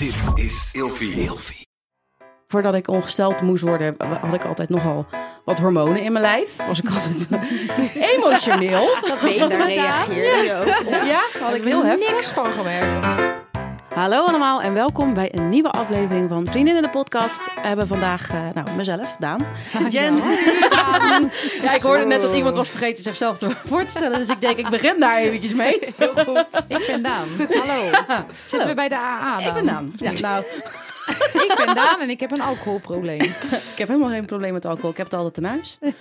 Dit is Ilfie. Ilfie. Voordat ik ongesteld moest worden, had ik altijd nogal wat hormonen in mijn lijf. Was ik altijd emotioneel. Dat weet daar reageerde je ook. Ja, had ik heel heftig. Niks van gemerkt. Hallo allemaal en welkom bij een nieuwe aflevering van Vriendin in de Podcast. We hebben vandaag, eh, nou, mezelf, Daan. Jen. Ja, ik hoorde net dat iemand was vergeten zichzelf te voor te stellen. Dus ik denk, ik begin daar eventjes mee. Heel goed. Ik ben Daan. Hallo. Zitten we bij de AA Ik ben Daan. Ja, nou, Ik ben Daan en ik heb een alcoholprobleem. ik heb helemaal geen probleem met alcohol. Ik heb het altijd in huis.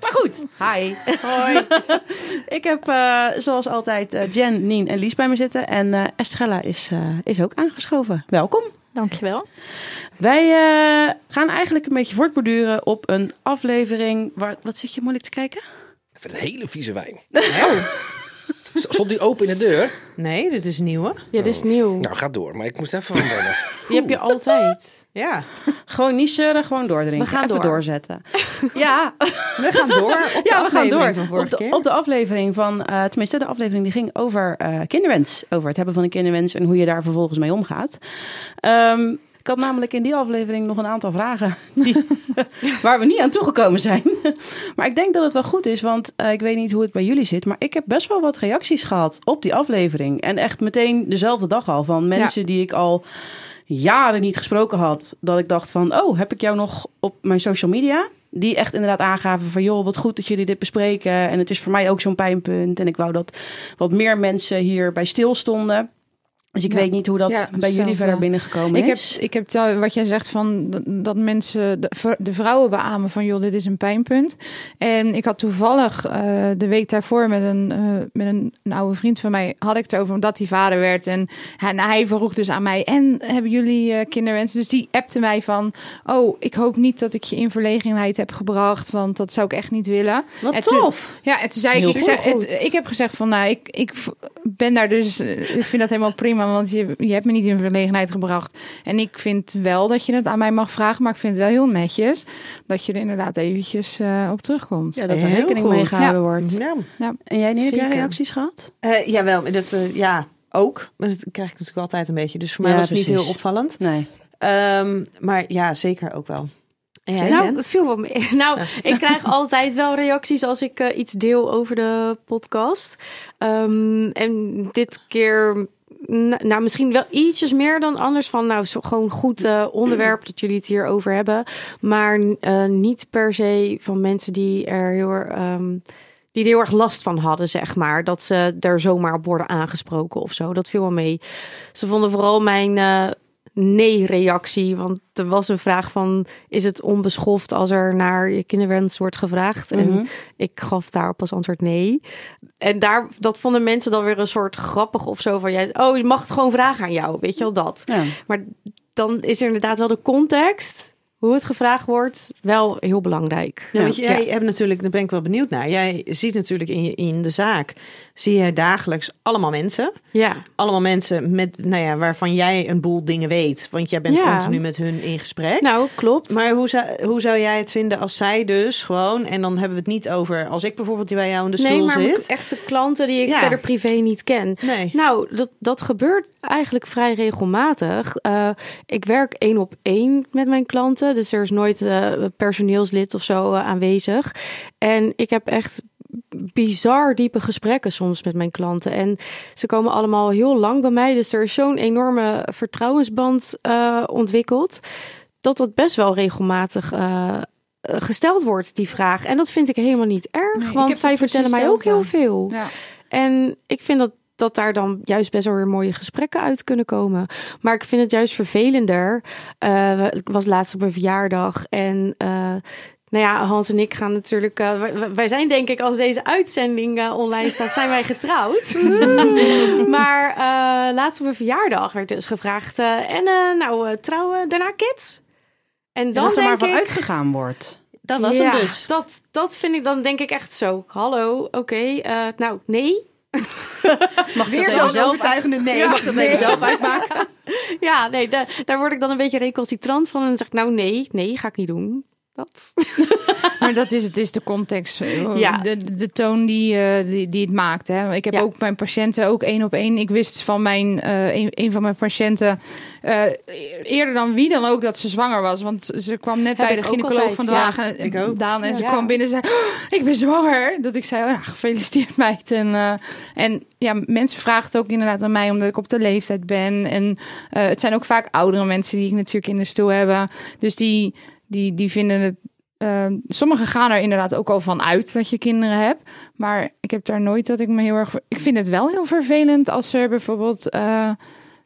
maar goed, hi. Hoi. Ik heb eh, zoals altijd eh, Jen, Nien en Lies bij me zitten. En eh Estrella is, eh, is ook aangeschoven. Welkom. Dankjewel. Wij eh, gaan eigenlijk een beetje voortborduren op een aflevering waar... Wat zit je moeilijk te kijken? Ik vind het een hele vieze wijn. Stond die open in de deur? Nee, dit is nieuw. hè? Ja, dit is nieuw. Nou, ga door. Maar ik moest even van wennen. Die heb je altijd. Ja, Gewoon niet zeuren, gewoon doordrinken. We gaan Even door. doorzetten. ja, we gaan door op de ja, we gaan aflevering door. van Op de, keer. op de aflevering van, eh, tenminste de aflevering die ging over eh, kinderwens. Over het hebben van een kinderwens en hoe je daar vervolgens mee omgaat. Ehm, ik had namelijk in die aflevering nog een aantal vragen die, waar we niet aan toegekomen zijn. maar ik denk dat het wel goed is, want eh, ik weet niet hoe het bij jullie zit. Maar ik heb best wel wat reacties gehad op die aflevering. En echt meteen dezelfde dag al van mensen die ik al jaren niet gesproken had. Dat ik dacht van, oh, heb ik jou nog op mijn social media? Die echt inderdaad aangaven van, joh, wat goed dat jullie dit bespreken. En het is voor mij ook zo'n pijnpunt. En ik wou dat wat meer mensen hierbij stilstonden. Dus ik Ja. weet niet hoe dat Ja, bij jullie verder binnengekomen Ik heb, is. ik heb wat jij zegt van dat, mensen, de, vrouwen beamen van joh, dit is een pijnpunt. En ik had toevallig eh, de week daarvoor met een, eh, met een, een oude vriend van mij, had ik het over omdat hij vader werd. En hij, nou, hij vroeg dus aan mij, en hebben jullie eh, kinderwensen? Dus die appte mij van, oh, ik hoop niet dat ik je in verlegenheid heb gebracht, want dat zou ik echt niet willen. Wat en toen- tof! Ja, en toen zei Heel ik, ik, zeg, goed. het- ik heb gezegd van, nou, ik, ik ben daar dus, ik vind dat helemaal prima, want je, je hebt me niet in verlegenheid gebracht. En ik vind wel dat je het aan mij mag vragen, maar ik vind het wel heel netjes dat je er inderdaad eventjes eh, op terugkomt. Ja, dat er Heel rekening goed. mee gehouden wordt. Ja, En jij, Nien, heb jij Zeker. reacties gehad? Eh, jawel, dat, eh, ja, ook. Maar dat krijg ik natuurlijk altijd een beetje. Dus voor mij Ja, was het niet heel opvallend. Nee. Ehm, maar ja, zeker ook wel. En jij, Nou, het viel wel mee. Nou, ik krijg altijd wel reacties als ik iets deel over de podcast. Ehm, en dit keer, nou, misschien wel ietsjes meer dan anders. Van, nou, zo gewoon goed eh, onderwerp dat jullie het hier over hebben. Maar eh, niet per se van mensen die er heel ehm, die er heel erg last van hadden, zeg maar. Dat ze er zomaar op worden aangesproken of zo. Dat viel wel mee. Ze vonden vooral mijn eh, nee-reactie. Want er was een vraag van... is het onbeschoft als er naar je kinderwens wordt gevraagd? Mhm. En ik gaf daarop als antwoord nee. En daar, dat vonden mensen dan weer een soort grappig of zo. Van, jij, oh, je mag het gewoon vragen aan jou. Weet je wel, dat. Ja. Maar dan is er inderdaad wel de context... hoe het gevraagd wordt, wel heel belangrijk. Ja, want jij hebt natuurlijk, daar ben ik wel benieuwd naar. Jij ziet natuurlijk in, je, in de zaak, zie je dagelijks allemaal mensen. Ja. Allemaal mensen met, nou ja, waarvan jij een boel dingen weet. Want jij bent Ja. continu met hun in gesprek. Nou, klopt. Maar hoe zou, hoe zou jij het vinden als zij dus gewoon, en dan hebben we het niet over als ik bijvoorbeeld bij jou in de nee, stoel maar zit. echte klanten die ik Ja. verder privé niet ken. Nee. Nou, dat, dat gebeurt eigenlijk vrij regelmatig. Eh, ik werk één op één met mijn klanten. Dus er is nooit eh, personeelslid of zo eh, aanwezig. En ik heb echt bizar diepe gesprekken soms met mijn klanten. En ze komen allemaal heel lang bij mij. Dus er is zo'n enorme vertrouwensband eh, ontwikkeld. Dat dat best wel regelmatig... eh, eh, gesteld wordt, die vraag. En dat vind ik helemaal niet erg, Nee, want zij vertellen mij ook heel veel. Ja. En ik vind dat, dat daar dan juist best wel weer mooie gesprekken uit kunnen komen. Maar ik vind het juist vervelender. Ik was laatst op een verjaardag en... eh, nou ja, Hans en ik gaan natuurlijk. eh, wij, zijn denk ik als deze uitzending eh, online staat, zijn wij getrouwd. maar eh, laatst op een verjaardag werd dus gevraagd. eh, en eh, nou, eh, trouwen, daarna kids. En dan dat er maar denk van ik, uitgegaan wordt. Dat was ja, hem dus. Dat, dat vind ik dan denk ik echt zo. Hallo, oké. eh, nou, nee. Mag Weer dat zo'n overtuigende nee. Mag dat even zelf uitmaken? Ja, nee, da- daar word ik dan een beetje recalcitrant van. En dan zeg ik, nou nee, nee, ga ik niet doen. Dat. Maar dat is, het is de context, Ja. de, de, de toon die, eh, die, die het maakt. Hè. Ik heb Ja. ook mijn patiënten ook één op één. Ik wist van mijn, eh, een, een van mijn patiënten eh, eerder dan wie dan ook dat ze zwanger was. Want ze kwam net Heb bij de gynaecoloog van de ja. wagen, Ik ook. Daan. En ze Ja. kwam binnen en zei, "Oh, ik ben zwanger. Dat ik zei, oh, nou, gefeliciteerd meid. En, eh, en ja, mensen vragen het ook inderdaad aan mij omdat ik op de leeftijd ben. En eh, het zijn ook vaak oudere mensen die ik natuurlijk in de stoel hebben. Dus die, die, die vinden het. eh, sommigen gaan er inderdaad ook al van uit dat je kinderen hebt. Maar ik heb daar nooit dat ik me heel erg. Ik vind het wel heel vervelend als er bijvoorbeeld. eh,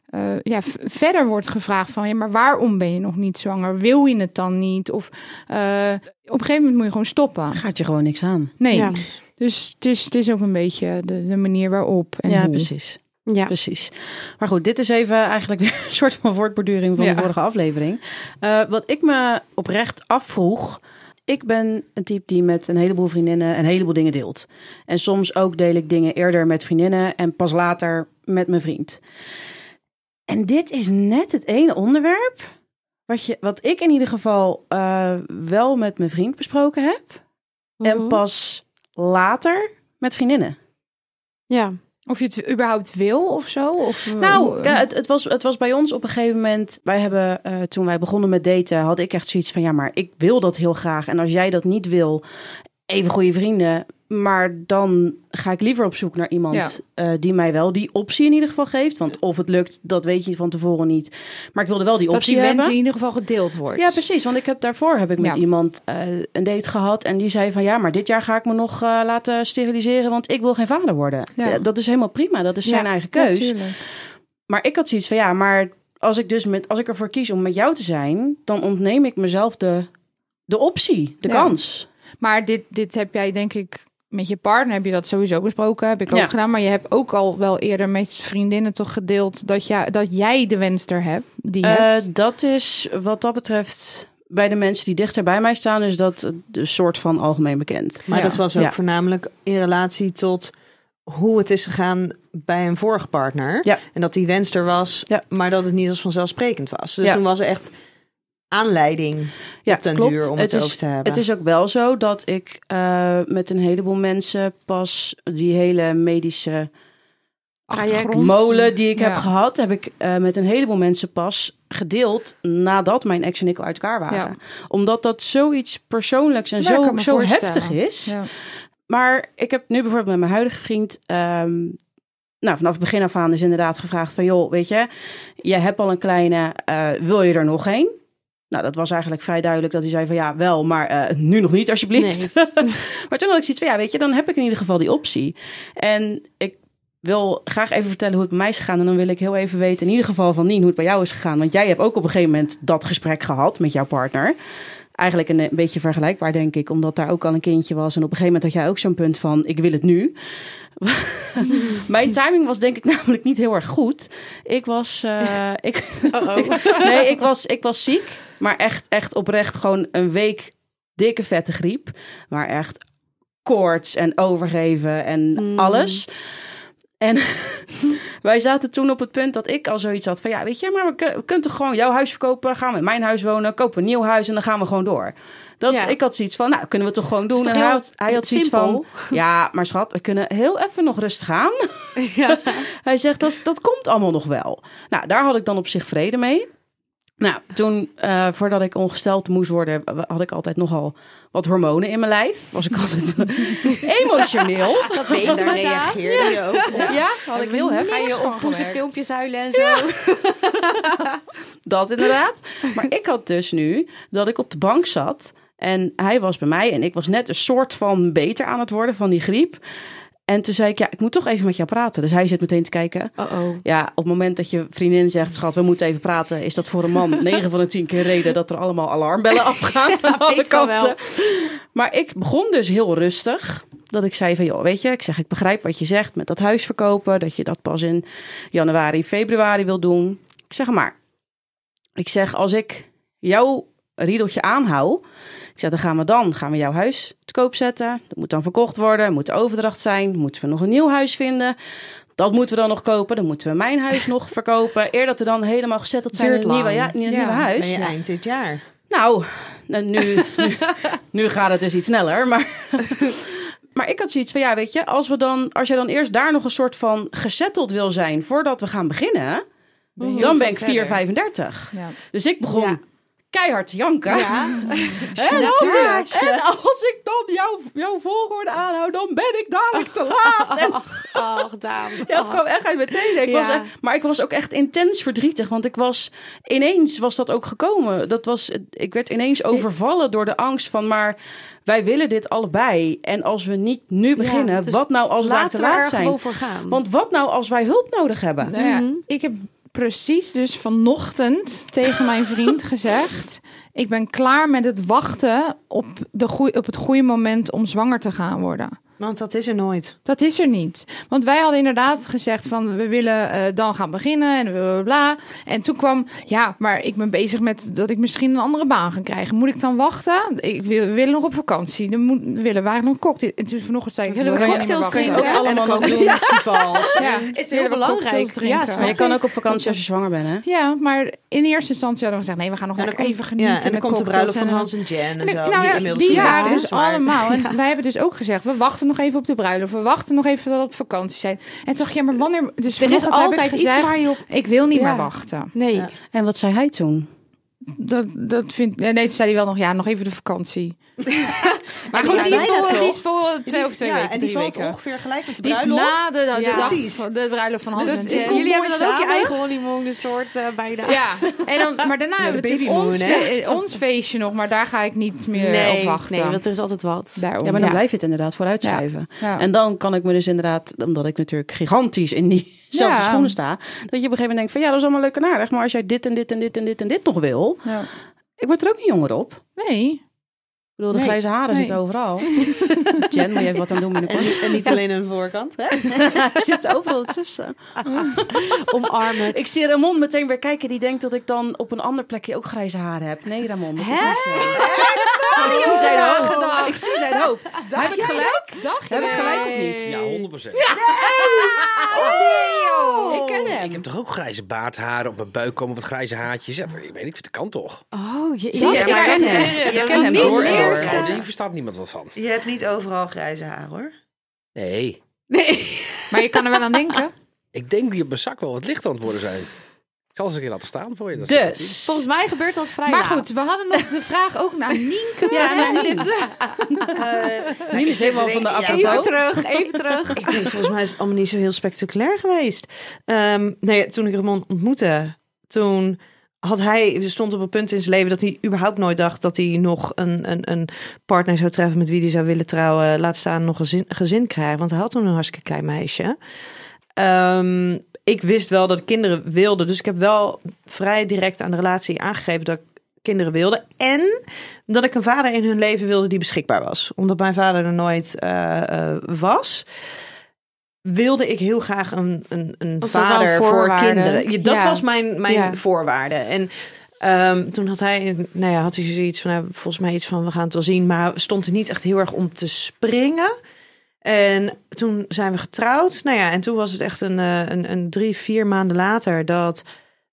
eh, ja, verder wordt gevraagd van ja, maar waarom ben je nog niet zwanger? Wil je het dan niet? Of eh, op een gegeven moment moet je gewoon stoppen. Gaat je gewoon niks aan. Nee, Ja. dus het is, het is ook een beetje de, de manier waarop. En ja, hoe. precies. Ja. Precies. Maar goed, dit is even eigenlijk weer een soort van voortborduring van Ja. de vorige aflevering. Eh, wat ik me oprecht afvroeg. Ik ben een type die met een heleboel vriendinnen een heleboel dingen deelt. En soms ook deel ik dingen eerder met vriendinnen en pas later met mijn vriend. En dit is net het ene onderwerp wat, je, wat ik in ieder geval eh, wel met mijn vriend besproken heb. En Mhm. pas later met vriendinnen. Ja. Of je het überhaupt wil of zo? Of, eh, Nou, hoe- ja, het, het, was, het was bij ons op een gegeven moment. Wij hebben, eh, toen wij begonnen met daten, had ik echt zoiets van: ja, maar ik wil dat heel graag. En als jij dat niet wil, even goede vrienden. Maar dan ga ik liever op zoek naar iemand Ja. eh, die mij wel die optie in ieder geval geeft. Want of het lukt, dat weet je van tevoren niet. Maar ik wilde wel die dat optie die wens hebben. in ieder geval gedeeld wordt. Ja, precies. Want ik heb daarvoor heb ik met Ja. iemand eh, een date gehad. En die zei van ja, maar dit jaar ga ik me nog eh, laten steriliseren. Want ik wil geen vader worden. Ja. Dat is helemaal prima. Dat is zijn eigen keus. natuurlijk. Maar ik had zoiets van ja, maar als ik dus met als ik ervoor kies om met jou te zijn, dan ontneem ik mezelf de, de optie, de kans. Maar dit, dit heb jij denk ik met je partner heb je dat sowieso besproken, heb ik ook Ja. gedaan. Maar je hebt ook al wel eerder met vriendinnen toch gedeeld dat, ja, dat jij de wens er hebt. Die Eh, hebt. dat is wat dat betreft bij de mensen die dichter bij mij staan, is dat een soort van algemeen bekend. Maar Ja. dat was ook Ja. voornamelijk in relatie tot hoe het is gegaan bij een vorige partner. Ja. En dat die wens er was, Ja. maar dat het niet als vanzelfsprekend was. Dus Ja. toen was er echt aanleiding Ja, op den klopt. duur om het, is, over te hebben. Het is ook wel zo dat ik eh, met een heleboel mensen pas die hele medische molen die ik heb gehad, heb ik eh, met een heleboel mensen pas gedeeld nadat mijn ex en ik al uit elkaar waren. Ja. Omdat dat zoiets persoonlijks en zo, zo heftig is. Ja. Maar ik heb nu bijvoorbeeld met mijn huidige vriend. ehm, nou, vanaf het begin af aan is inderdaad gevraagd van... joh, weet je, jij hebt al een kleine, eh, wil je er nog één? Nou, dat was eigenlijk vrij duidelijk dat hij zei van ja, wel, maar eh, nu nog niet alsjeblieft. maar toen had ik zoiets van ja, weet je, dan heb ik in ieder geval die optie. En ik wil graag even vertellen hoe het bij mij is gegaan. En dan wil ik heel even weten, in ieder geval van Nien, hoe het bij jou is gegaan. Want jij hebt ook op een gegeven moment dat gesprek gehad met jouw partner. Eigenlijk een, een beetje vergelijkbaar, denk ik. Omdat daar ook al een kindje was. En op een gegeven moment had jij ook zo'n punt van, ik wil het nu. Mijn timing was denk ik namelijk niet heel erg goed. Ik was... eh, ik, nee, ik was, ik was ziek. Maar echt, echt oprecht gewoon een week dikke vette griep. Maar echt koorts en overgeven en Mm. alles. En wij zaten toen op het punt dat ik al zoiets had van... ja, weet je, maar we, kun- we kunnen toch gewoon jouw huis verkopen... gaan we in mijn huis wonen, kopen we een nieuw huis... en dan gaan we gewoon door. Dat, Ja. Ik had zoiets van, nou, kunnen we toch gewoon doen? En hij had, hij had zoiets simpel? van, ja, maar schat, we kunnen heel even nog rustig aan. Ja. Hij zegt, dat, dat komt allemaal nog wel. Nou, daar had ik dan op zich vrede mee. Nou, toen, eh, voordat ik ongesteld moest worden, had ik altijd nogal wat hormonen in mijn lijf. Was ik altijd emotioneel. Dat weten Daar reageerde je ook op. Ja, had ik heel Ga heftig. je van op filmpjes huilen en zo. Dat inderdaad. Maar ik had dus nu dat ik op de bank zat. En hij was bij mij en ik was net een soort van beter aan het worden van die griep. En toen zei ik, ja, ik moet toch even met jou praten. Dus hij zit meteen te kijken. Oh-oh. Ja, op het moment dat je vriendin zegt, schat, we moeten even praten, is dat voor een man 9 van de 10 keer reden dat er allemaal alarmbellen afgaan aan alle kanten. Maar ik begon dus heel rustig. Dat ik zei van, joh, weet je, ik zeg, ik begrijp wat je zegt met dat huis verkopen, dat je dat pas in januari, februari wil doen. Ik zeg maar, ik zeg, als ik jouw riedeltje aanhoud, ik zeg, dan gaan we dan, gaan we jouw huis te koop zetten. Dat moet dan verkocht worden, moet de overdracht zijn, moeten we nog een nieuw huis vinden. Dat moeten we dan nog kopen. Dan moeten we mijn huis nog verkopen. Eer dat we dan helemaal gezetteld zijn in Duurt een nieuwe, lang. ja, in nieuwe huis. Ben je eind dit jaar? Nou, nu, nu, nu gaat het dus iets sneller. Maar, maar ik had zoiets van, ja, weet je, als, we dan, als je dan eerst daar nog een soort van gezetteld wil zijn voordat we gaan beginnen, dan ben ik verder. 4,35. Ja. Dus ik begon. Keihard te janken. Ja. En als, ik, en als ik dan jouw, jouw volgorde aanhoud, dan ben ik dadelijk te laat. En, Daan. ja, het kwam echt uit mijn tenen. Ik was echt, maar ik was ook echt intens verdrietig. Want ik was ineens was dat ook gekomen. Dat was, ik werd ineens overvallen door de angst van... maar wij willen dit allebei. En als we niet nu beginnen, Ja, dus wat nou als we te er laat zijn? gewoon voor gaan. Want wat nou als wij hulp nodig hebben? Nou ja, Mhm. ik heb precies dus vanochtend tegen mijn vriend gezegd... ik ben klaar met het wachten op, de goeie, op het goede moment om zwanger te gaan worden. Want dat is er nooit. Dat is er niet. Want wij hadden inderdaad gezegd van we willen eh, dan gaan beginnen en bla, bla, bla. En toen kwam, ja, maar ik ben bezig met dat ik misschien een andere baan ga krijgen. Moet ik dan wachten? Ik wil, we willen nog op vakantie. Dan moet, we willen waar nog cocktail. En toen vanochtend zei ik, Willen we cocktails niet meer drinken? wachten. Ook allemaal nog ook doen. festivals. Ja, Is heel belangrijk. Ja, Maar je kan ook op vakantie als je zwanger bent, hè? Ja, maar in eerste instantie hadden we gezegd, nee, we gaan nog even genieten ja, en dan komt de bruiloft van Hans en Jen en zo. nou die ja, die waren dus maar- allemaal. En wij hebben dus ook gezegd, we wachten nog even op de bruiloft. We wachten nog even tot we op vakantie zijn. En toen dacht ja, maar wanneer... Dus Er is altijd iets gezegd, waar je op... Ik wil niet Ja. meer wachten. Nee. Ja. En wat zei hij toen? Dat, dat vind Nee, toen zei hij wel nog, ja, nog even de vakantie. maar die, die die, is voor, die is voor twee of twee ja, weken, en die drie valt weken. ongeveer gelijk met de Die is bruiloft. na de, de, Ja. dag de bruiloft van Hans Dus en Jullie hebben dan ook je eigen honeymoon soort eh bijna. Ja, en dan, maar daarna Ja, hebben de we natuurlijk ons, fe- ons feestje nog, maar daar ga ik niet meer nee, op wachten. nee, want er is altijd wat. Daarom. Ja, maar dan Ja. blijf je het inderdaad vooruitschrijven. Ja. En dan kan ik me dus inderdaad, omdat ik natuurlijk gigantisch in diezelfde Ja. schoenen sta, dat je op een gegeven moment denkt van ja, dat is allemaal leuk en aardig, maar als jij dit en dit en dit en dit en dit nog wil, Ja. ik word er ook niet jonger op. Nee. Ik bedoel, de Nee. grijze haren Nee. zitten overal. Jen, moet je even wat aan doen En binnenkort? niet, en niet alleen aan de voorkant. Hè? Er zit overal tussen. Omarm het. Ik zie Ramon meteen weer kijken, die denkt dat ik dan op een ander plekje ook grijze haren heb. Nee, Ramon, dat is niet zo. Ik zie zijn hoofd. Ik zie zijn hoofd. Heb ik gelijk? Heb ik gelijk of niet? Ja, 100% Ik ken hem. Ik heb toch ook grijze baardharen op mijn buik komen wat grijze haartjes. Ja, ik weet niet, de kan toch? Oh, je, Zie je? Ik ken hem. Je Ik ken hem niet door het en. Nee, hier verstaat niemand wat van. Je hebt niet overal grijze haar hoor. Nee, Nee. Maar je kan er wel aan denken. ik denk die op mijn zak wel wat licht aan het worden zijn. Ik zal ze een keer laten staan voor je. dat. Dus. Volgens mij gebeurt dat vrij Maar laat. goed, we hadden nog de vraag ook naar Nienke. Ja, naar? Nienke. Uh, Nien is helemaal van de apropos. Even terug, even terug. Ik denk, volgens mij is het allemaal niet zo heel spectaculair geweest. Ehm, nee, toen ik Ramon ontmoette, toen had hij, stond op een punt in zijn leven dat hij überhaupt nooit dacht dat hij nog een, een, een partner zou treffen met wie hij zou willen trouwen. Laat staan nog een gezin, gezin krijgen, want hij had toen een hartstikke klein meisje. Ehm, ik wist wel dat kinderen wilde, dus ik heb wel vrij direct aan de relatie aangegeven dat ik kinderen wilde. En dat ik een vader in hun leven wilde die beschikbaar was. Omdat mijn vader er nooit eh, eh, was. Wilde ik heel graag een, een, een vader voor kinderen. Ja, dat Ja. was mijn, mijn Ja. voorwaarde. En ehm, toen had hij, nou ja, had hij zoiets van, nou, volgens mij iets van, we gaan het wel zien. Maar stond er niet echt heel erg om te springen. En toen zijn we getrouwd. Nou ja, en toen was het echt een, eh, een, een drie, vier maanden later dat,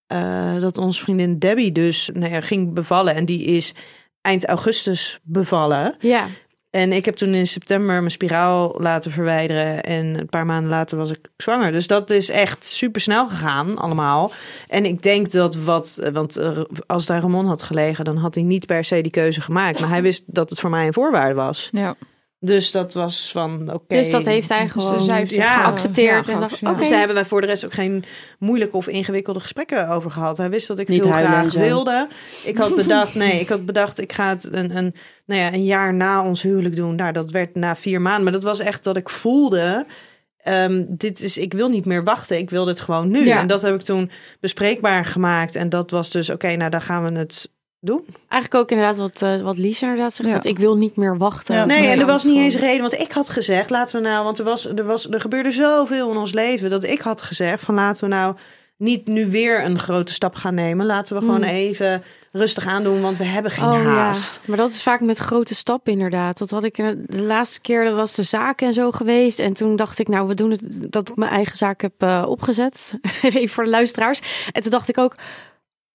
eh, dat onze vriendin Debbie dus nou ja, ging bevallen. En die is eind augustus bevallen. Ja. En ik heb toen in september mijn spiraal laten verwijderen. En een paar maanden later was ik zwanger. Dus dat is echt super snel gegaan, allemaal. En ik denk dat wat. Want eh, als daar Ramon had gelegen, dan had hij niet per se die keuze gemaakt. Maar hij wist dat het voor mij een voorwaarde was. Ja. Dus dat was van oké. Dus dat heeft hij gewoon zij heeft het ja, geaccepteerd. ja, en dacht. Dus daar hebben wij voor de rest ook geen moeilijke of ingewikkelde gesprekken over gehad. Hij wist dat ik Niet heel graag wilde. Ik had bedacht, nee, ik had bedacht, ik ga het een, een, nou ja, een jaar na ons huwelijk doen. Nou, dat werd na vier maanden. Maar dat was echt dat ik voelde. ehm, dit is, ik wil niet meer wachten. Ik wil dit gewoon nu. Ja. En dat heb ik toen bespreekbaar gemaakt. En dat was dus, oké, nou, dan gaan we het doen. Eigenlijk ook inderdaad wat, eh wat Lies inderdaad zegt. Ja. Dat ik wil niet meer wachten. Ja. Nee, en er was niet eens reden. Want ik had gezegd, laten we nou... Want er, was, er, was, er gebeurde zoveel in ons leven... dat ik had gezegd van laten we nou niet nu weer een grote stap gaan nemen. Laten we gewoon Hmm. even rustig aandoen, want we hebben geen Oh haast. ja, maar dat is vaak met grote stappen inderdaad. Dat had ik de laatste keer, dat was de zaak en zo geweest. En toen dacht ik, nou, we doen het, dat ik mijn eigen zaak heb eh, opgezet. Even voor de luisteraars. En toen dacht ik ook,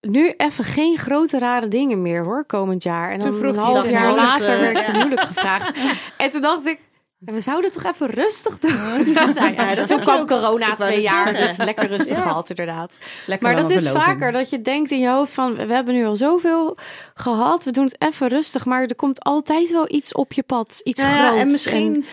nu even geen grote rare dingen meer hoor, komend jaar. En dan vroeg een half jaar later eh, werd ik ten huwelijk gevraagd. En toen dacht ik, we zouden toch even rustig doen. nou ja, dat toen heb je kwam corona twee jaar, zeggen. dus lekker rustig Ja. gehad inderdaad. Lekker Maar dat is verloving. vaker dat je denkt in je hoofd van, we hebben nu al zoveel gehad, we doen het even rustig. Maar er komt altijd wel iets op je pad, iets Nou ja, groots. en misschien eh,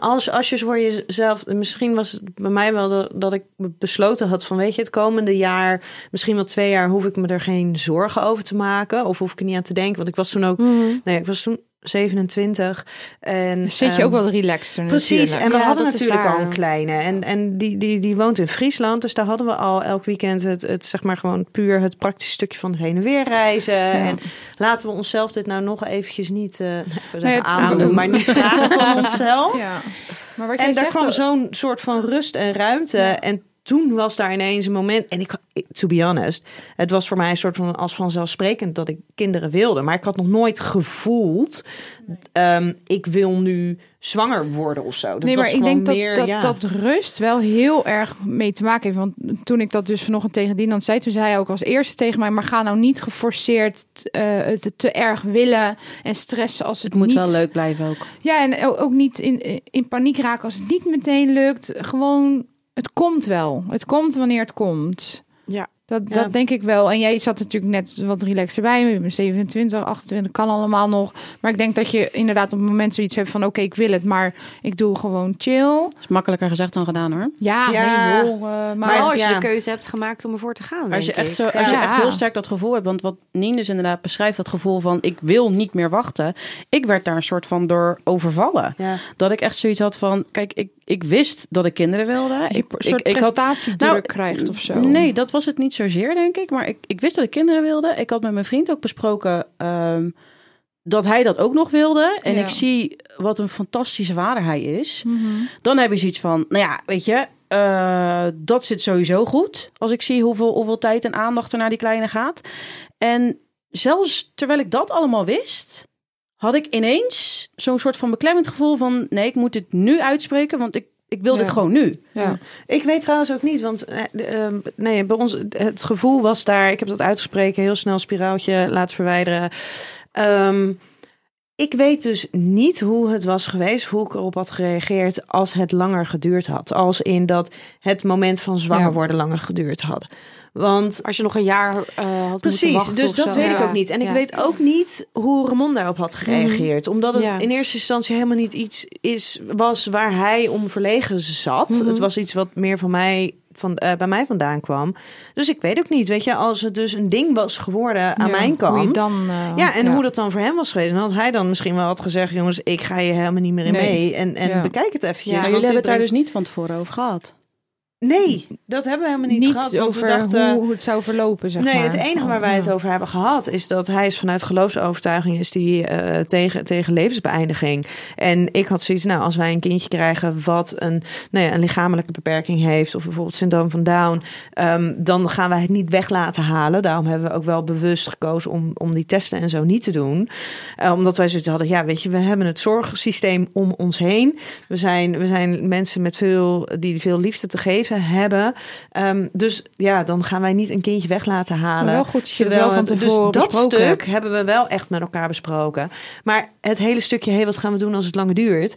als, als je voor jezelf... Misschien was het bij mij wel dat, dat ik besloten had van... weet je, het komende jaar, misschien wel twee jaar... hoef ik me er geen zorgen over te maken. Of hoef ik er niet aan te denken. Want ik was toen ook... Mhm. Nee, ik was toen 27. En, zit je ehm, ook wel relaxter Precies, natuurlijk. en we Ja, hadden natuurlijk al een kleine. En, en die, die, die woont in Friesland. Dus daar hadden we al elk weekend het, het zeg maar gewoon puur het praktische stukje van het heen en weer reizen. En laten we onszelf dit nou nog eventjes niet eh, zeggen Nee, aandoen, maar niet vragen van onszelf. Ja. Maar wat En daar zegt, kwam zo'n soort van rust en ruimte. En toen was daar ineens een moment. En ik, to be honest, het was voor mij een soort van als vanzelfsprekend dat ik kinderen wilde. Maar ik had nog nooit gevoeld. ehm, ik wil nu zwanger worden of zo. Dat nee, was maar ik gewoon denk dat, meer, dat, ja. dat rust wel heel erg mee te maken heeft. Want toen ik dat dus vanochtend tegen Dinant zei, toen zei hij ook als eerste tegen mij: maar ga nou niet geforceerd eh, het te erg willen en stressen als het, Het moet niet... wel leuk blijven ook. Ja, en ook niet in, in paniek raken als het niet meteen lukt. Gewoon, het komt wel. Het komt wanneer het komt. Ja. Dat, Ja. dat denk ik wel. En jij zat natuurlijk net wat relaxer bij. Je bent 27, 28, kan allemaal nog. Maar ik denk dat je inderdaad op het moment zoiets hebt van... oké, ik wil het, maar ik doe gewoon chill. is makkelijker gezegd dan gedaan hoor. Ja, Ja. nee joh. eh, maar Maar als je de keuze hebt gemaakt om ervoor te gaan, Als je, echt zo, als je echt heel sterk dat gevoel hebt. Want wat Nien dus inderdaad beschrijft, dat gevoel van ik wil niet meer wachten. Ik werd daar een soort van door overvallen. Ja. Dat ik echt zoiets had van, kijk, ik, ik wist dat ik kinderen wilde. een Ik, soort ik, ik had, prestatiedruk Nou, krijgt of zo. Nee, dat was het niet zozeer, denk ik. Maar ik, ik wist dat ik kinderen wilde. Ik had met mijn vriend ook besproken ehm, dat hij dat ook nog wilde. En Ja. ik zie wat een fantastische vader hij is. Mhm. Dan heb je zoiets van, nou ja, weet je, eh, dat zit sowieso goed. Als ik zie hoeveel, hoeveel tijd en aandacht er naar die kleine gaat. En zelfs terwijl ik dat allemaal wist, had ik ineens zo'n soort van beklemmend gevoel van, nee, ik moet dit nu uitspreken, want ik, ik wil dit gewoon nu. Ja. Ik weet trouwens ook niet, want eh, ehm, nee, bij ons het gevoel was daar. Ik heb dat uitgesproken, heel snel spiraaltje laten verwijderen. Ehm, ik weet dus niet hoe het was geweest, hoe ik erop had gereageerd als het langer geduurd had. Als in dat het moment van zwanger Ja. worden langer geduurd had. Want Als je nog een jaar eh, had moeten Precies, wachten dus dat zo. weet ik ook niet. En ik weet ook niet hoe Ramon daarop had gereageerd. Omdat het in eerste instantie helemaal niet iets is, was waar hij om verlegen zat. Mhm. Het was iets wat meer van mij, van, eh, bij mij vandaan kwam. Dus ik weet ook niet, weet je, als het dus een ding was geworden aan Ja, mijn kant. dan, eh, ja, en hoe dat dan voor hem was geweest. En had hij dan misschien wel had gezegd, jongens, ik ga je helemaal niet meer in Nee. mee. En, en Ja. bekijk het eventjes. Ja, jullie hebben het daar dus niet van tevoren over gehad. Nee, dat hebben we helemaal niet, niet gehad. Over we dachten, hoe, hoe het zou verlopen, zeg nee, maar. het enige waar wij het over hebben gehad is dat hij is vanuit geloofsovertuiging is die eh, tegen, tegen levensbeëindiging. En ik had zoiets, nou, als wij een kindje krijgen wat een, nou ja, een lichamelijke beperking heeft, of bijvoorbeeld syndroom van Down, ehm, dan gaan wij het niet weg laten halen. Daarom hebben we ook wel bewust gekozen om, om die testen en zo niet te doen. Eh, omdat wij zoiets hadden, ja, weet je, we hebben het zorgsysteem om ons heen. We zijn, we zijn mensen met veel, die veel liefde te geven hebben. Ehm, dus ja, dan gaan wij niet een kindje weg laten halen. Maar wel goed je wel van het- tevoren dus dat stuk hebt. hebben we wel echt met elkaar besproken. Maar het hele stukje, hey, wat gaan we doen als het langer duurt?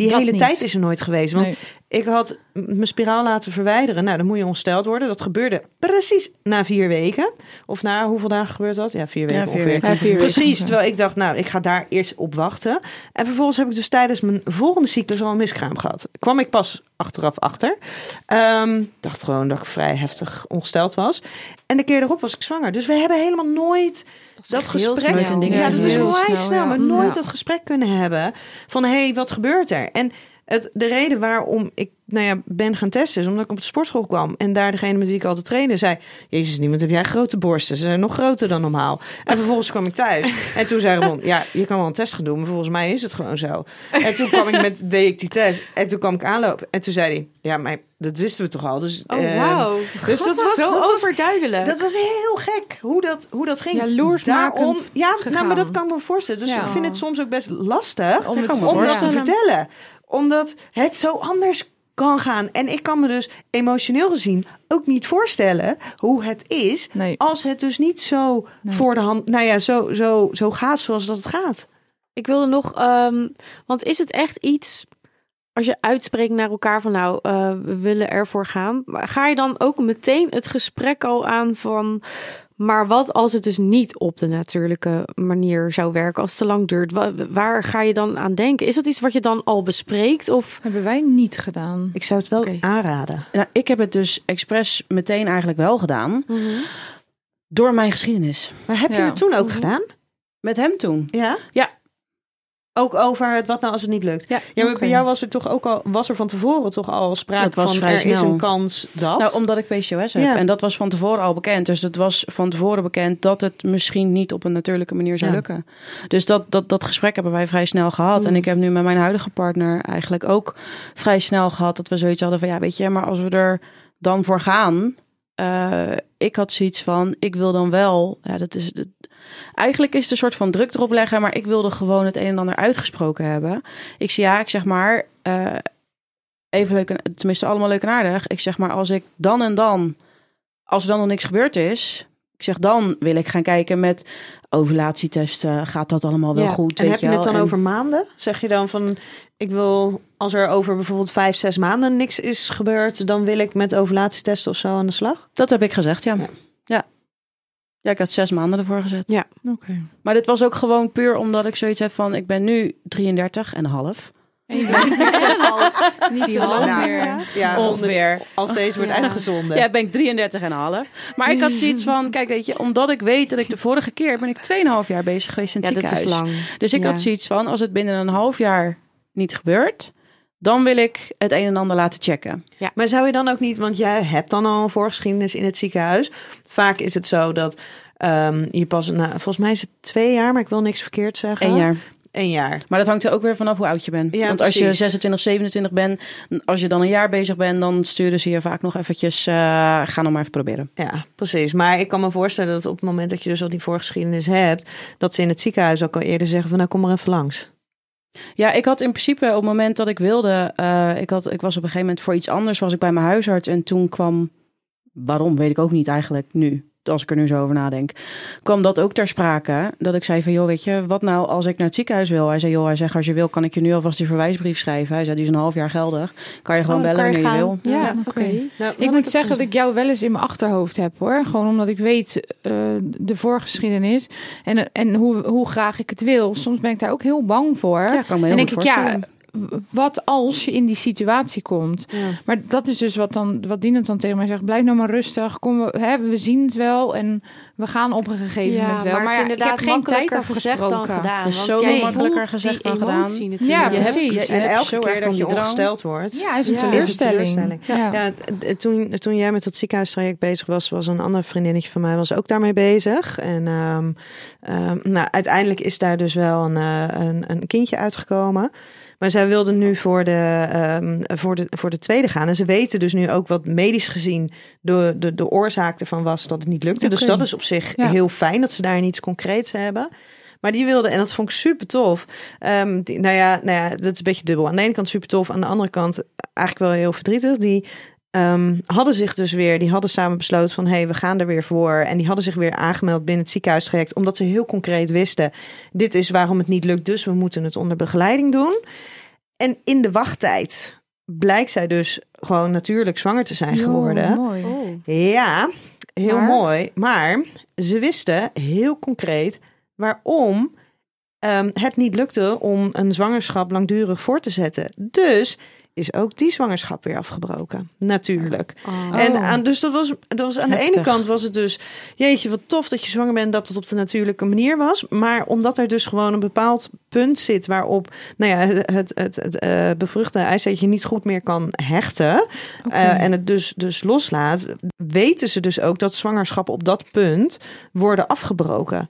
Die Dat hele niet. tijd is er nooit geweest. Want Nee. ik had mijn spiraal laten verwijderen. Nou, dan moet je ongesteld worden. Dat gebeurde precies na vier weken. Of na hoeveel dagen gebeurt dat? Ja, vier weken Ja, vier ongeveer. weken. Ja, vier weken. Precies, terwijl ik dacht, nou, ik ga daar eerst op wachten. En vervolgens heb ik dus tijdens mijn volgende cyclus al een miskraam gehad. Kwam ik pas achteraf achter. Ehm, dacht gewoon dat ik vrij heftig ongesteld was. En de keer erop was ik zwanger. Dus we hebben helemaal nooit dat, gesprek. Ja, dat is heel snel, snel. ja. Maar nooit Ja. dat gesprek kunnen hebben van, hé, hey, wat gebeurt er? En het, de reden waarom ik nou ja, ben gaan testen is omdat ik op de sportschool kwam. En daar degene met wie ik altijd trainde zei... Jezus, niemand heb jij grote borsten. Ze zijn nog groter dan normaal. En vervolgens kwam ik thuis. En toen zei Ramon, ja, je kan wel een test gaan doen. Maar volgens mij is het gewoon zo. En toen kwam ik met, deed ik die test. En toen kwam ik aanlopen. En toen zei hij, ja, maar dat wisten we toch al. Dus, Oh, ehm, wauw. dus dat was, Zo dat was overduidelijk. dat was heel gek hoe dat, hoe dat ging. Jaloersmakend ja, nou, maar dat kan ik me voorstellen. Dus Ja. ik vind het soms ook best lastig Om het om, te dat te vertellen. Omdat het zo anders kan gaan. En ik kan me dus emotioneel gezien ook niet voorstellen hoe het is Nee. als het dus niet zo Nee. voor de hand, nou ja, zo, zo, zo gaat zoals dat het gaat. Ik wilde nog, ehm, want is het echt iets als je uitspreekt naar elkaar van nou, eh, we willen ervoor gaan. Ga je dan ook meteen het gesprek al aan van, maar wat als het dus niet op de natuurlijke manier zou werken, als het te lang duurt? Wa- Waar ga je dan aan denken? Is dat iets wat je dan al bespreekt? Of Hebben wij niet gedaan. Ik zou het wel aanraden. Nou, ik heb het dus expres meteen eigenlijk wel gedaan. Door mijn geschiedenis. Maar heb je het toen ook Mhm. gedaan? Met hem toen. Ja? Ja. Ook over het wat nou als het niet lukt. Ja, Ja, maar bij jou was er toch ook al was er van tevoren toch al sprake van vrij er is een kans dat. Nou, omdat ik PCOS heb. Ja. En dat was van tevoren al bekend. Dus het was van tevoren bekend dat het misschien niet op een natuurlijke manier zou Ja. lukken. Dus dat, dat, dat gesprek hebben wij vrij snel gehad. En ik heb nu met mijn huidige partner eigenlijk ook vrij snel gehad dat we zoiets hadden van ja, weet je, maar als we er dan voor gaan. eh, ik had zoiets van, ik wil dan wel, ja, dat is, eigenlijk is het een soort van druk erop leggen, maar ik wilde gewoon het een en ander uitgesproken hebben. Ik zie ja, ik zeg maar, eh, even leuk, en- tenminste allemaal leuk en aardig. Ik zeg maar, als ik dan en dan, als er dan nog niks gebeurd is, ik zeg dan wil ik gaan kijken met ovulatietesten. Gaat dat allemaal wel Ja. goed? en weet heb je het dan En- over maanden? Zeg je dan van ik wil als er over bijvoorbeeld vijf, zes maanden niks is gebeurd, dan wil ik met ovulatietesten of zo aan de slag? Dat heb ik gezegd, ja. Ja. Ja. Ik had zes maanden ervoor gezet. Ja. Oké. Maar dit was ook gewoon puur omdat ik zoiets heb van... ik ben nu 33 en een half. Niet te lang Nou, meer. Ja, Ongeveer. Als deze wordt Ja. uitgezonden. Ja, ben ik 33 en een half. Maar ik had zoiets van... Kijk, weet je, omdat ik weet dat ik de vorige keer... ben ik 2,5 jaar bezig geweest in het ja, dat is lang. Dus ik Ja. had zoiets van... als het binnen een half jaar niet gebeurt... dan wil ik het een en ander laten checken. Maar zou je dan ook niet, want jij hebt dan al een voorgeschiedenis in het ziekenhuis. Vaak is het zo dat ehm, je pas, na, volgens mij is het twee jaar, maar ik wil niks verkeerd zeggen. Eén jaar. Eén jaar. Maar dat hangt er ook weer vanaf hoe oud je bent. Ja, Want als je precies. 26, 27 bent... als je dan een jaar bezig bent... dan sturen ze je vaak nog eventjes... eh, ga nog maar even proberen. Ja, precies. Maar ik kan me voorstellen dat op het moment dat je dus al die voorgeschiedenis hebt, dat ze in het ziekenhuis ook al eerder zeggen van nou kom maar even langs. Ja, ik had in principe op het moment dat ik wilde... eh, ik, had, ik was op een gegeven moment voor iets anders... was ik bij mijn huisarts en toen kwam... waarom, weet ik ook niet eigenlijk nu... als ik er nu zo over nadenk... kwam dat ook ter sprake. Dat ik zei van, joh, weet je... wat nou als ik naar het ziekenhuis wil? Hij zei, joh, hij zegt, als je wil... kan ik je nu alvast die verwijsbrief schrijven. Hij zei, die is een half jaar geldig. Kan je gewoon Oh, bellen wanneer je wil. Ja, Ja, oké. Nou, Ik moet zeggen dat ik jou wel eens in mijn achterhoofd heb hoor. Gewoon omdat ik weet eh, de voorgeschiedenis en, en hoe, hoe graag ik het wil. Soms ben ik daar ook heel bang voor. Ja, kan me en denk goed ik, ja, wat als je in die situatie komt? Ja. Maar dat is dus wat, dan, wat Dinant dan tegen mij zegt. Blijf nou maar rustig. Kom, we, hè, we zien het wel en we gaan op een gegeven moment wel. maar, ja, ik inderdaad heb geen tijd gezegd dan afgesproken. gedaan. Dat is want zo jij makkelijker voelt gezegd die dan gedaan. natuurlijk. Ja, Je hebt- precies. je- en elke keer dat je ongesteld wordt. Ja, is een Ja. teleurstelling. Is een teleurstelling. Ja. Toen, toen jij met dat ziekenhuistraject bezig was, was een ander vriendinnetje van mij was ook daarmee bezig. En ehm, ehm, nou, uiteindelijk is daar dus wel een, eh, een, een kindje uitgekomen. Maar zij wilde nu voor de, ehm, voor, de, voor de tweede gaan. En ze weten dus nu ook wat medisch gezien de, de, de oorzaak ervan was dat het niet lukte. Dus dat is op zich Ja. heel fijn dat ze daar iets concreets hebben. Maar die wilde, en dat vond ik super tof. Ehm, die, nou, ja, nou ja, dat is een beetje dubbel. Aan de ene kant super tof, aan de andere kant eigenlijk wel heel verdrietig. Die ehm, hadden zich dus weer, die hadden samen besloten van hé, hey, we gaan er weer voor. En die hadden zich weer aangemeld binnen het ziekenhuistraject, omdat ze heel concreet wisten: dit is waarom het niet lukt, dus we moeten het onder begeleiding doen. En in de wachttijd blijkt zij dus gewoon natuurlijk zwanger te zijn Jo, geworden. mooi. Ja, heel Maar? mooi. Maar ze wisten heel concreet waarom ehm, het niet lukte om een zwangerschap langdurig voor te zetten. Dus is ook die zwangerschap weer afgebroken. Natuurlijk. Oh. En Oh. aan, dus dat was, dat was aan de ene kant was het dus, jeetje, wat tof dat je zwanger bent, dat het op de natuurlijke manier was. Maar omdat er dus gewoon een bepaald punt zit waarop, nou ja, het, het, het, het eh, bevruchte eiceetje niet goed meer kan hechten. Eh, en het dus, dus loslaat, weten ze dus ook dat zwangerschappen op dat punt worden afgebroken.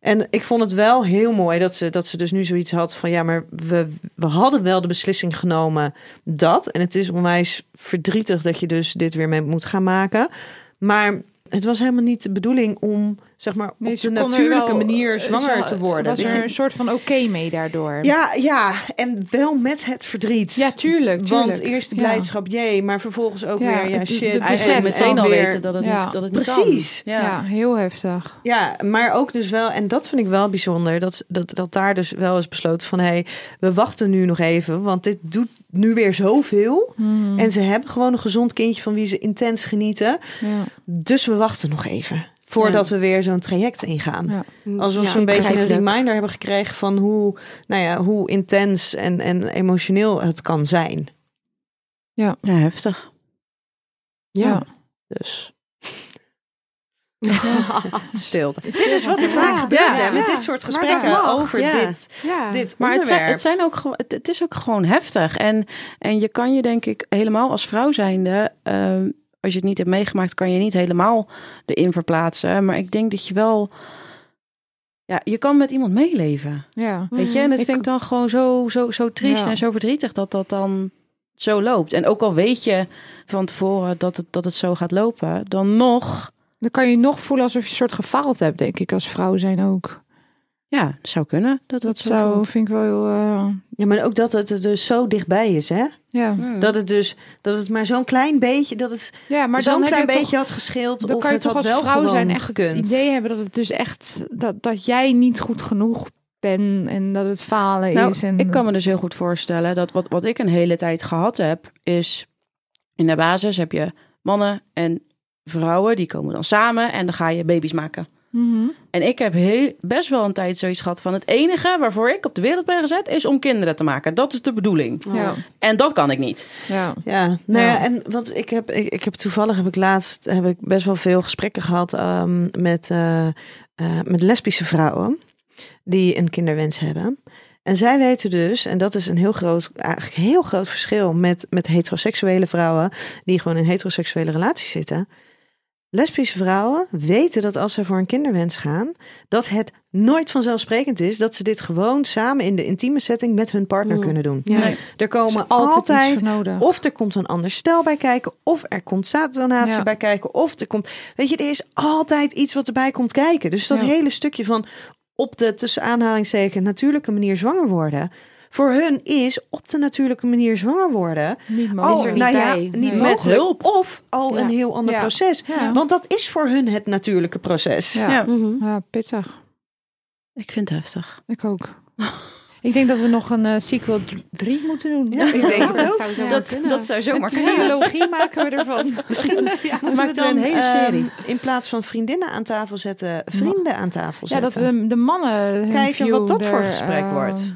En ik vond het wel heel mooi dat ze, dat ze dus nu zoiets had van ja, maar we, we hadden wel de beslissing genomen dat. En het is onwijs verdrietig dat je dus dit weer mee moet gaan maken. Maar het was helemaal niet de bedoeling om, zeg maar, Nee, op de natuurlijke wel, manier eh, zwanger ze- te worden. Was er een soort van oké mee daardoor? Ja, ja, en wel met het verdriet. Ja, tuurlijk. tuurlijk. Want eerst de Ja. blijdschap, jee, maar vervolgens ook Ja, weer, ja, het- shit. het en meteen al weer- weten dat het Ja. niet, dat het niet kan. Precies. Ja. Ja. heel heftig. Ja, maar ook dus wel, en dat vind ik wel bijzonder, dat, dat, dat daar dus wel is besloten van, hé, hey, we wachten nu nog even, want dit doet nu weer zoveel. Hmm. En ze hebben gewoon een gezond kindje van wie ze intens genieten. ja. Dus we wachten nog even, voordat we weer zo'n traject ingaan. Ja. Alsof Ja, ze een beetje een reminder hebben gekregen van hoe, nou ja, hoe intens en, en emotioneel het kan zijn. Ja, heftig. Ja. Dus. Stilte. Dit is wat er vaak gebeurt Ja. hè, met Ja. dit soort gesprekken over Ja. dit, Ja. dit Maar het, zijn, onderwerp. het, zijn ook, het is ook gewoon heftig. En, en je kan je denk ik helemaal als vrouw zijnde... ehm, als je het niet hebt meegemaakt, kan je niet helemaal erin verplaatsen. Maar ik denk dat je wel... Ja, je kan met iemand meeleven. Ja. Weet je? En het Ik- vind ik dan gewoon zo, zo, zo triest Ja. en zo verdrietig dat dat dan zo loopt. En ook al weet je van tevoren dat het, dat het zo gaat lopen, dan nog... Dan kan je nog voelen alsof je een soort gefaald hebt, denk ik, als vrouw zijn ook. Ja, het zou kunnen. Dat, Dat dat zo zou, vind ik wel heel... eh, Ja, maar ook dat het er dus zo dichtbij is, hè? ja. Hmm. Dat het dus, dat het maar zo'n klein beetje, dat het ja, maar zo'n dan klein heb je beetje toch, had gescheeld dan of kan je het toch had als wel vrouw gewoon zijn echt gekund. het idee hebben dat het dus echt... Dat, dat jij niet goed genoeg bent en dat het falen Nou, is. En, ik kan me dus heel goed voorstellen dat wat, wat ik een hele tijd gehad heb, is in de basis heb je mannen en vrouwen, die komen dan samen en dan ga je baby's maken. Mhm. En ik heb heel, best wel een tijd zoiets gehad van het enige waarvoor ik op de wereld ben gezet is om kinderen te maken. Dat is de bedoeling. Ja, En dat kan ik niet. ja. Ja, nou ja, Ja. en want ik heb, ik, ik heb toevallig heb ik laatst heb ik best wel veel gesprekken gehad ehm, met, eh, eh, met lesbische vrouwen die een kinderwens hebben. En zij weten dus, en dat is een heel groot, eigenlijk heel groot verschil met, met heteroseksuele vrouwen die gewoon in heteroseksuele relaties zitten. Lesbische vrouwen weten dat als ze voor een kinderwens gaan, dat het nooit vanzelfsprekend is dat ze dit gewoon samen in de intieme setting met hun partner Mm. kunnen doen. Ja. Nee. Er komen Altijd, altijd, iets voor nodig. of er komt een ander stel bij kijken, of er komt zaaddonatie Ja. bij kijken, of er komt, weet je, er is altijd iets wat erbij komt kijken. Dus dat Ja. hele stukje van op de tussen aanhalingstekens natuurlijke manier zwanger worden, voor hun is op de natuurlijke manier zwanger worden. niet al, mogelijk. er niet nou ja, bij. niet Nee. met hulp of al Ja. een heel ander Ja. proces. Ja. Want dat is voor hun het natuurlijke proces. Ja. Ja. Mhm. Ja, pittig. Ik vind het heftig. Ik ook. ik denk dat we nog een eh, sequel 3 moeten doen. Ja, ik denk het dat zou zo Dat, kunnen. dat zou Een zomaar kunnen. trilogie maken we ervan. Misschien Ja, moeten we dan een hele ehm, serie. in plaats van vriendinnen aan tafel zetten, vrienden aan tafel Ja, zetten. dat we de, de mannen hun Kijken view wat dat voor gesprek eh, wordt.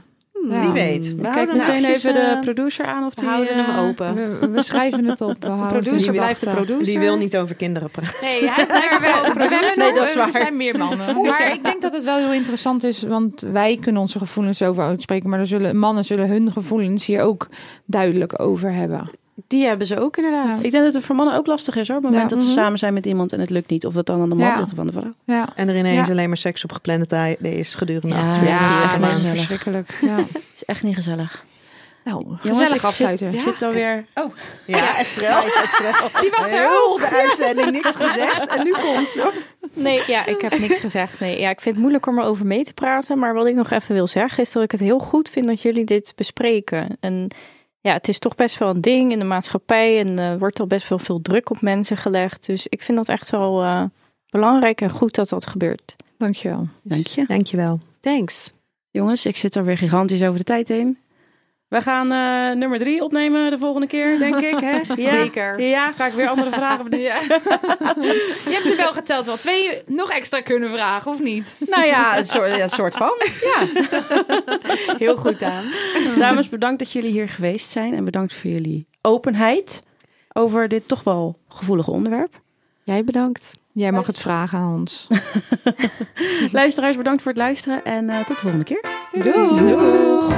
Hmm. Wie weet. We Kijk meteen even de eh, producer aan of We die... houden hem eh, open. We, we schrijven het op. We in producer blijft de producer. Die wil niet over kinderen praten. Nee, hij blijft Maar we, gewoon we, hebben Nee, dat is er waar. zijn meer mannen. Maar ik denk dat het wel heel interessant is, want wij kunnen onze gevoelens over uitspreken, maar er zullen, mannen zullen hun gevoelens hier ook duidelijk over hebben. Die hebben ze ook inderdaad. Ik denk dat het voor mannen ook lastig is hoor. Op het moment Ja. dat ze Mhm. samen zijn met iemand en het lukt niet. Of dat dan aan de man Ja. ligt of aan de vrouw. Ja, En er ineens Ja. alleen maar seks op gepland tijd is gedurende Ja, 48 dat is ja echt niet is gezellig. verschrikkelijk. Ja. is echt niet gezellig. Nou, Jongens, gezellig ik afsluiten. Zit, ik zit alweer... Ja, Estrel. Die was Heel de uitzending niks gezegd. En nu komt ze. Nee, ja, ik heb niks gezegd. Nee, ja, ik vind het moeilijk om erover mee te praten. Maar wat ik nog even wil zeggen is dat ik het heel goed vind dat jullie dit bespreken. En ja, het is toch best wel een ding in de maatschappij. En er wordt al best wel veel druk op mensen gelegd. Dus ik vind dat echt wel eh, belangrijk en goed dat dat gebeurt. Dankjewel. Dank je. Dankjewel. Thanks. Jongens, ik zit er weer gigantisch over de tijd heen. We gaan eh, nummer drie opnemen de volgende keer, denk ik. Hè? Ja. Zeker. Ja, ga ik weer andere vragen bedenken. Ja. Je hebt er wel geteld wel twee nog extra kunnen vragen, of niet? Nou ja, een soort, ja, soort van. Ja. Heel goed aan. Dames, bedankt dat jullie hier geweest zijn. En bedankt voor jullie openheid over dit toch wel gevoelige onderwerp. Jij bedankt. Jij mag het vragen aan ons. Luisteraars, bedankt voor het luisteren. En eh, tot de volgende keer. Doei. Doeg.